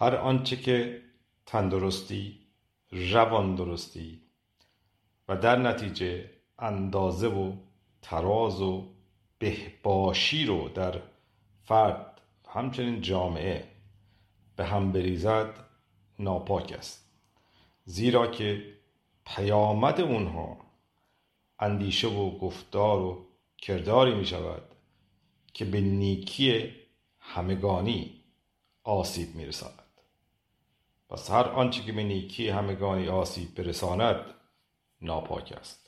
هر آنچه که تندرستی روان درستی و در نتیجه اندازه و تراز و بهباشی رو در فرد همچنین جامعه به هم بریزد ناپاک است. زیرا که پیامد اونها اندیشه و گفتار و کرداری می شود که به نیکی همگانی آسیب می رساند پس هر آنچه که به نیکی همگانی آسیب برساند ناپاک است.